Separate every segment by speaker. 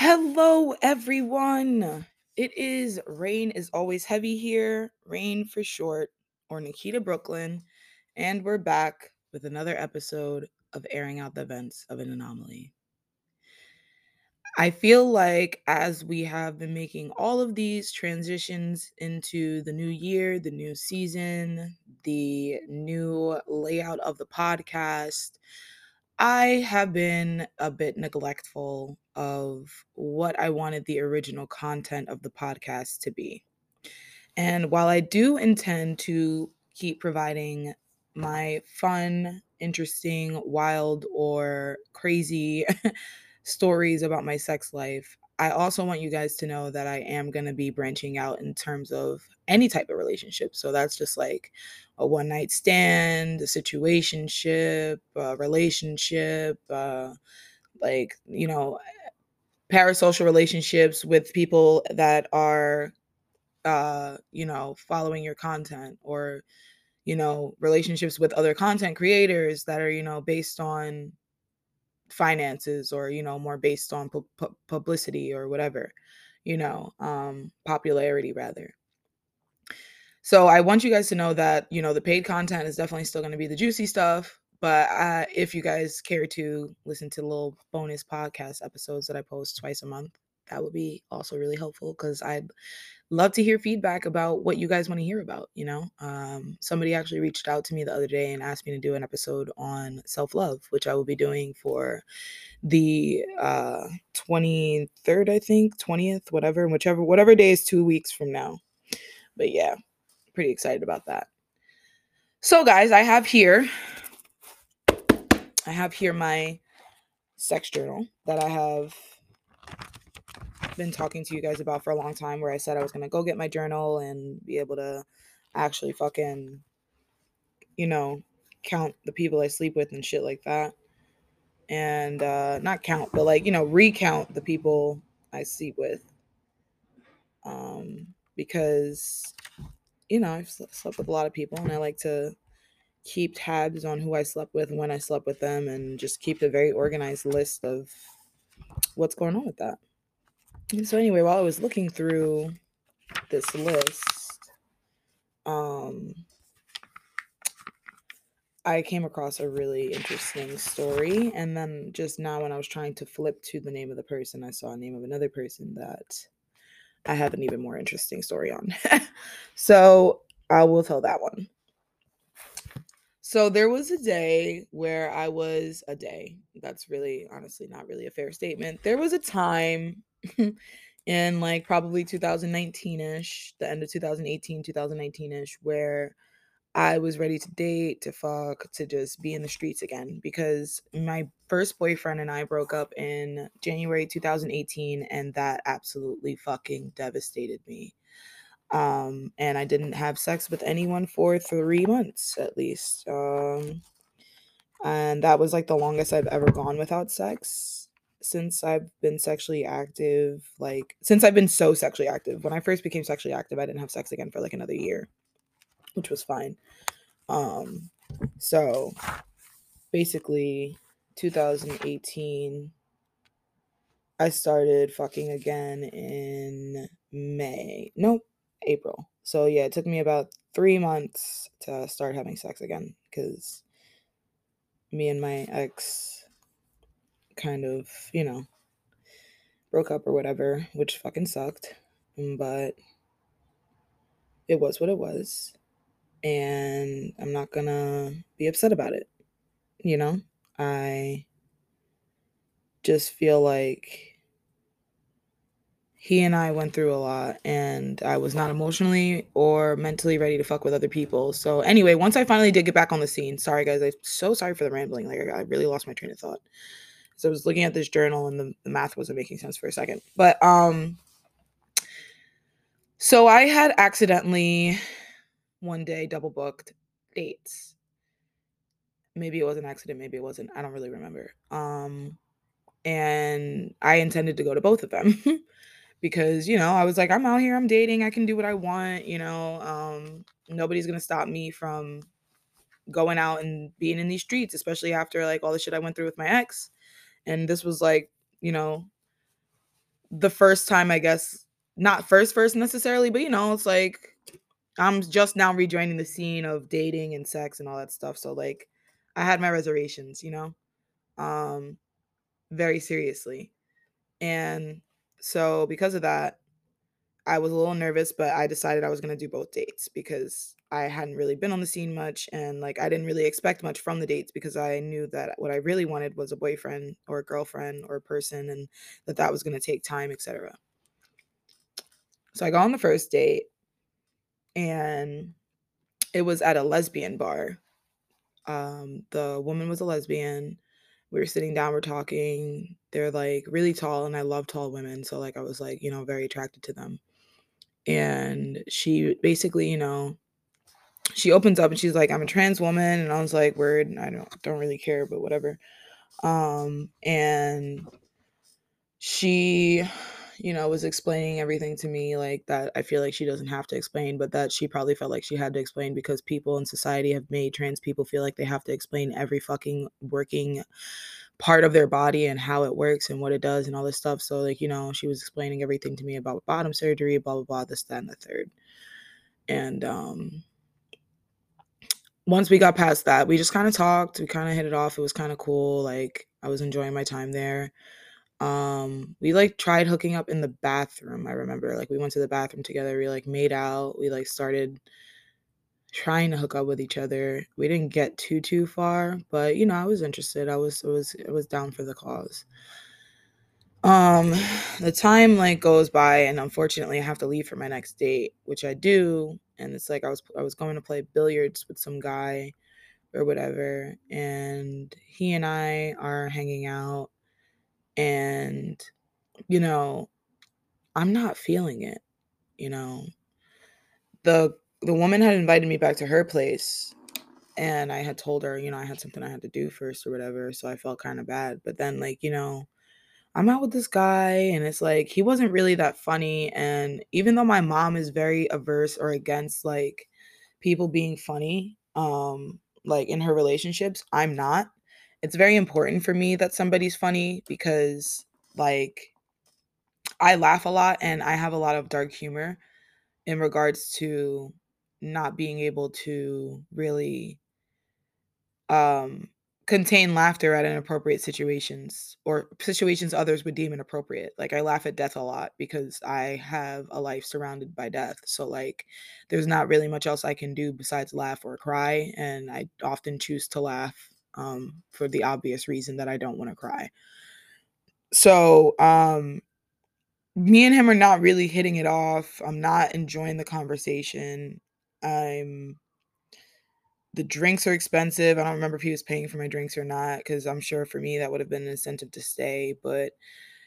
Speaker 1: Hello, everyone. It is Rain is Always Heavy here, Rain for short, or Nikita Brooklyn, and we're back with another episode of Airing Out the Events of an Anomaly. I feel like as we have been making all of these transitions into the new year, the new season, the new layout of the podcast, I have been a bit neglectful of what I wanted the original content of the podcast to be. And while I do intend to keep providing my fun, interesting, wild, or crazy stories about my sex life, I also want you guys to know that I am going to be branching out in terms of any type of relationship. So that's just like a one night stand, a situationship, a relationship, uh, like, you know, parasocial relationships with people that are, uh, you know, following your content or, you know, relationships with other content creators that are, you know, based on finances or you know more based on pu- pu- publicity or whatever you know um popularity rather. So i want you guys to know that you know the paid content is definitely still going to be the juicy stuff but if you guys care to listen to little bonus podcast episodes that i post twice a month that would be also really helpful because i'd love to hear feedback about what you guys want to hear about you know? Um, somebody actually reached out to me the other day and asked me to do an episode on self-love which i will be doing for the uh 23rd i think 20th whatever whichever whatever day is two weeks from now. But yeah pretty excited about that. So guys i have here i have here my sex journal that i have been talking to you guys about for a long time where I said I was going to go get my journal and be able to actually fucking you know count the people I sleep with and shit like that. And uh not count, but like, you know, recount the people I sleep with. Um because you know, I've slept with a lot of people and I like to keep tabs on who I slept with when I slept with them and just keep a very organized list of what's going on with that. So anyway, while I was looking through this list, um, I came across a really interesting story. And then just now, when I was trying to flip to the name of the person, I saw a name of another person that I have an even more interesting story on. so I will tell that one. So there was a day where I was a day. That's really, honestly, not really a fair statement. There was a time in like probably 2019ish, the end of 2018, 2019ish, where I was ready to date, to fuck, to just be in the streets again because my first boyfriend and I broke up in January 2018 and that absolutely fucking devastated me. Um and I didn't have sex with anyone for 3 months at least. Um and that was like the longest I've ever gone without sex since I've been sexually active, like since I've been so sexually active. When I first became sexually active, I didn't have sex again for like another year, which was fine. Um so basically 2018 I started fucking again in May. Nope, April. So yeah, it took me about 3 months to start having sex again cuz me and my ex kind of, you know, broke up or whatever, which fucking sucked. Mm, but it was what it was. And I'm not gonna be upset about it. You know, I just feel like he and I went through a lot and I was not emotionally or mentally ready to fuck with other people. So anyway, once I finally did get back on the scene, sorry guys, I'm so sorry for the rambling. Like I really lost my train of thought. So I was looking at this journal and the, the math wasn't making sense for a second. But um so I had accidentally one day double booked dates. Maybe it was an accident, maybe it wasn't. I don't really remember. Um and I intended to go to both of them because, you know, I was like I'm out here, I'm dating, I can do what I want, you know. Um nobody's to stop me from going out and being in these streets, especially after like all the shit I went through with my ex and this was like you know the first time, I guess, not first first necessarily, but you know, it's like I'm just now rejoining the scene of dating and sex and all that stuff. So like I had my reservations, you know, um, very seriously. And so because of that, I was a little nervous, but I decided I was going to do both dates because I hadn't really been on the scene much and like I didn't really expect much from the dates because I knew that what I really wanted was a boyfriend or a girlfriend or a person and that that was going to take time, etc. So I got on the first date and it was at a lesbian bar. Um, the woman was a lesbian. We were sitting down, we're talking. They're like really tall, and I love tall women. So, like, I was like, you know, very attracted to them. And she basically, you know, she opens up and she's like, I'm a trans woman. And I was like, word, I don't don't really care, but whatever. Um, and she you know, was explaining everything to me like that I feel like she doesn't have to explain, but that she probably felt like she had to explain because people in society have made trans people feel like they have to explain every fucking working part of their body and how it works and what it does and all this stuff. So like, you know, she was explaining everything to me about bottom surgery, blah blah blah, this, that, and the third. And um once we got past that, we just kind of talked, we kind of hit it off. It was kind of cool. Like I was enjoying my time there. Um, we like tried hooking up in the bathroom. I remember like we went to the bathroom together. We like made out. We like started trying to hook up with each other. We didn't get too too far, but you know, I was interested. I was I was I was down for the cause. Um, the time like goes by and unfortunately I have to leave for my next date, which I do, and it's like I was I was going to play billiards with some guy or whatever, and he and I are hanging out and you know i'm not feeling it you know the the woman had invited me back to her place and i had told her you know i had something i had to do first or whatever so i felt kind of bad but then like you know i'm out with this guy and it's like he wasn't really that funny and even though my mom is very averse or against like people being funny um like in her relationships i'm not. It's very important for me that somebody's funny because like I laugh a lot and I have a lot of dark humor in regards to not being able to really um contain laughter at inappropriate situations or situations others would deem inappropriate. Like I laugh at death a lot because I have a life surrounded by death. So like there's not really much else I can do besides laugh or cry and I often choose to laugh um, for the obvious reason that I don't want to cry. So, um, me and him are not really hitting it off. I'm not enjoying the conversation. I'm the drinks are expensive. I don't remember if he was paying for my drinks or not because I'm sure for me that would have been an incentive to stay. But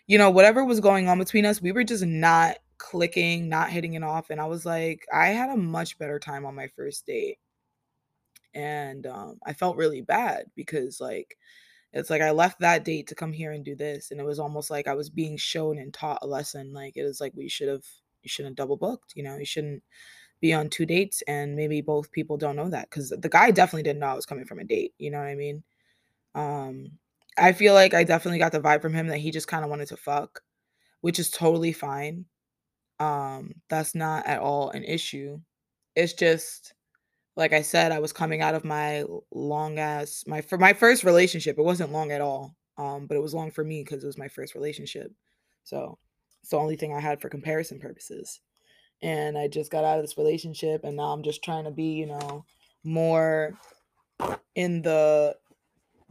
Speaker 1: you know, whatever was going on between us, we were just not clicking, not hitting it off. And I was like, I had a much better time on my first date and um, I felt really bad because like it's like I left that date to come here and do this, and it was almost like I was being shown and taught a lesson. Like it was like we should have you shouldn't double booked. You know, you shouldn't be on two dates, and maybe both people don't know that because the guy definitely didn't know I was coming from a date. You know what I mean? Um, I feel like I definitely got the vibe from him that he just kind of wanted to fuck, which is totally fine. Um, that's not at all an issue. It's just like I said, I was coming out of my long ass my for my first relationship. It wasn't long at all. Um, but it was long for me because it was my first relationship. So it's the only thing I had for comparison purposes. And I just got out of this relationship and now I'm just trying to be, you know, more in the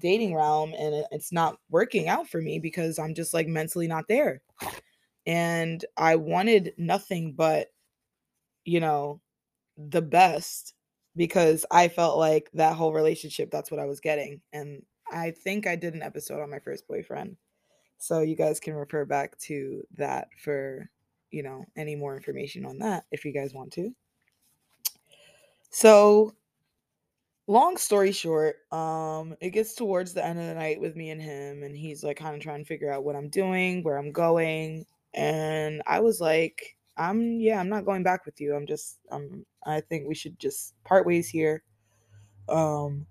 Speaker 1: dating realm and it, it's not working out for me because I'm just like mentally not there. And I wanted nothing but, you know, the best because I felt like that whole relationship, that's what I was getting. And I think I did an episode on my first boyfriend. So you guys can refer back to that for, you know, any more information on that if you guys want to. So long story short, um, it gets towards the end of the night with me and him, and he's like kind of trying to figure out what I'm doing, where I'm going. And I was like, I'm yeah, I'm not going back with you. I'm just I'm I think we should just part ways here. Um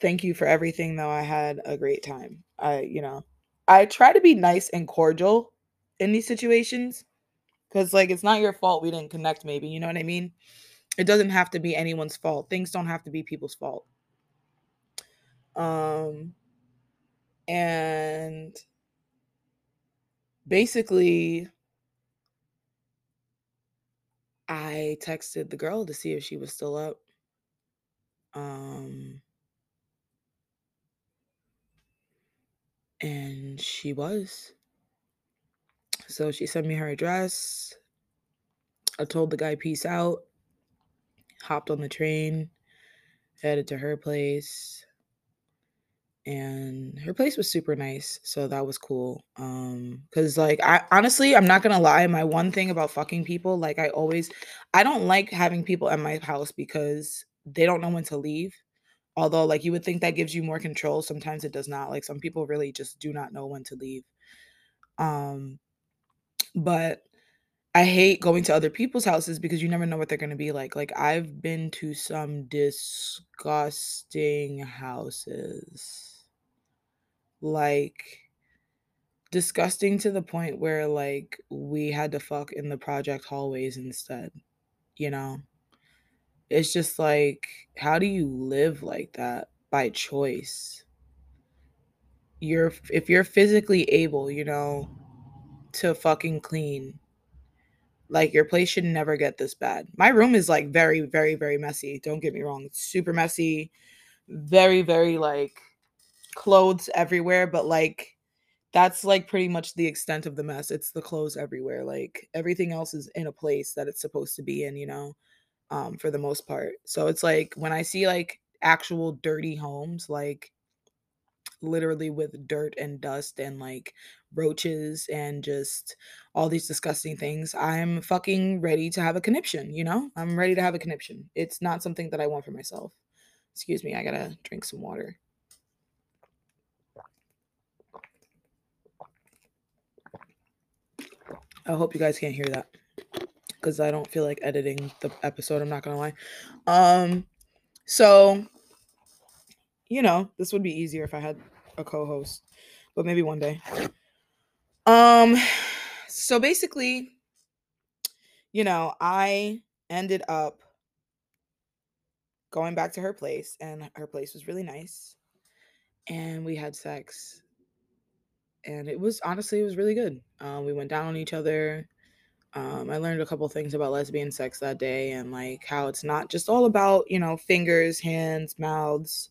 Speaker 1: thank you for everything though. I had a great time. I, you know, I try to be nice and cordial in these situations because like it's not your fault we didn't connect maybe you know what i mean? It doesn't have to be anyone's fault. Things don't have to be people's fault. Um and basically i texted the girl to see if she was still up. Um and she was so she sent me her address. I told the guy peace out. Hopped on the train headed to her place. And her place was super nice so that was cool. Um because like i honestly i'm not gonna lie my one thing about fucking people like i always i don't like having people at my house because they don't know when to leave. Although like you would think that gives you more control sometimes it does not. Like some people really just do not know when to leave. Um but I hate going to other people's houses because you never know what they're going to be like. Like I've been to some disgusting houses. Like disgusting to the point where like we had to fuck in the project hallways instead, you know? It's just like how do you live like that by choice? You're if you're physically able, you know, to fucking clean like your place should never get this bad. My room is like very, very, very messy. Don't get me wrong. It's super messy. Very, very like clothes everywhere, but like that's like pretty much the extent of the mess. It's the clothes everywhere. Like everything else is in a place that it's supposed to be in, you know, um, for the most part. So it's like when I see like actual dirty homes, like literally with dirt and dust and like roaches and just all these disgusting things, I'm fucking ready to have a conniption, you know? I'm ready to have a conniption. It's not something that I want for myself. Excuse me, I gotta drink some water. I hope you guys can't hear that because I don't feel like editing the episode. I'm not gonna lie. Um, so you know, this would be easier if I had a co-host, but maybe one day. Um, so basically, you know, I ended up going back to her place, and her place was really nice, and we had sex, and it was honestly it was really good. Um, we went down on each other. Um, I learned a couple things about lesbian sex that day, and like how it's not just all about you know fingers, hands, mouths.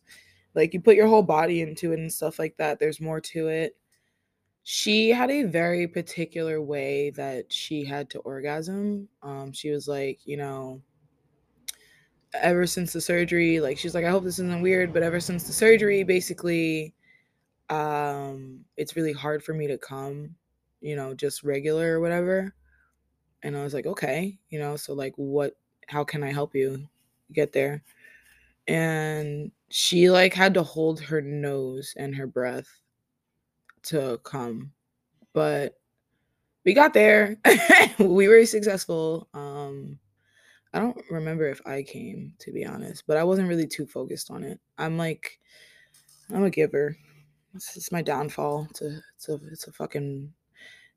Speaker 1: Like you put your whole body into it and stuff like that. There's more to it. She had a very particular way that she had to orgasm. Um, she was like, you know, ever since the surgery, like she's like, I hope this isn't weird, but ever since the surgery, basically, um, it's really hard for me to come, you know, just regular or whatever. And I was like, okay, you know, so like what how can I help you get there? And she like had to hold her nose and her breath to come. But we got there. we were successful. Um I don't remember if I came to be honest, but I wasn't really too focused on it. I'm like I'm a giver. It's, my downfall. It's a it's a it's a fucking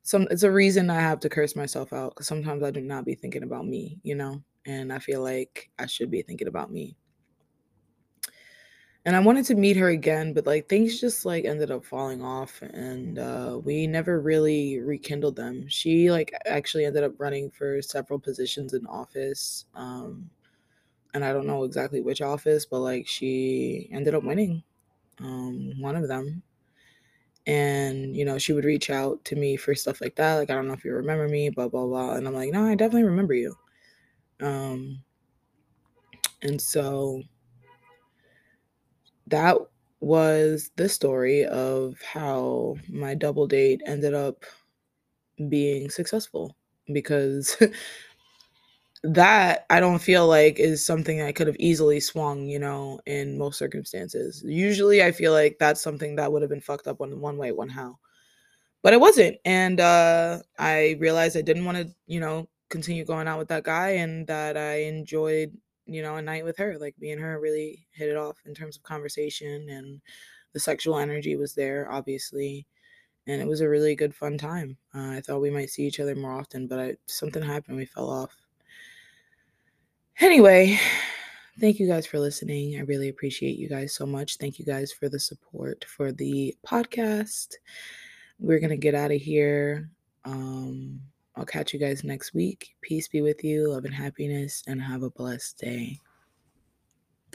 Speaker 1: some it's a reason I have to curse myself out because sometimes I do not be thinking about me, you know, and I feel like I should be thinking about me. And I wanted to meet her again, but like things just like ended up falling off and uh we never really rekindled them. She like actually ended up running for several positions in office. Um and I don't know exactly which office, but like she ended up winning um one of them. And you know, she would reach out to me for stuff like that. Like, I don't know if you remember me, blah blah blah. And I'm like, no, I definitely remember you. Um and so that was the story of how my double date ended up being successful because that I don't feel like is something I could have easily swung, you know, in most circumstances. Usually I feel like that's something that would have been fucked up one one way, one how. But it wasn't. And uh I realized I didn't want to, you know, continue going out with that guy and that I enjoyed you know, a night with her. Like me and her really hit it off in terms of conversation and the sexual energy was there, obviously. and it was a really good fun time. Uh, I thought we might see each other more often, but I, something happened. We fell off. Anyway, thank you guys for listening. I really appreciate you guys so much. Thank you guys for the support for the podcast. We're going to get out of here. Um, I'll catch you guys next week. Peace be with you, love and happiness, and have a blessed day.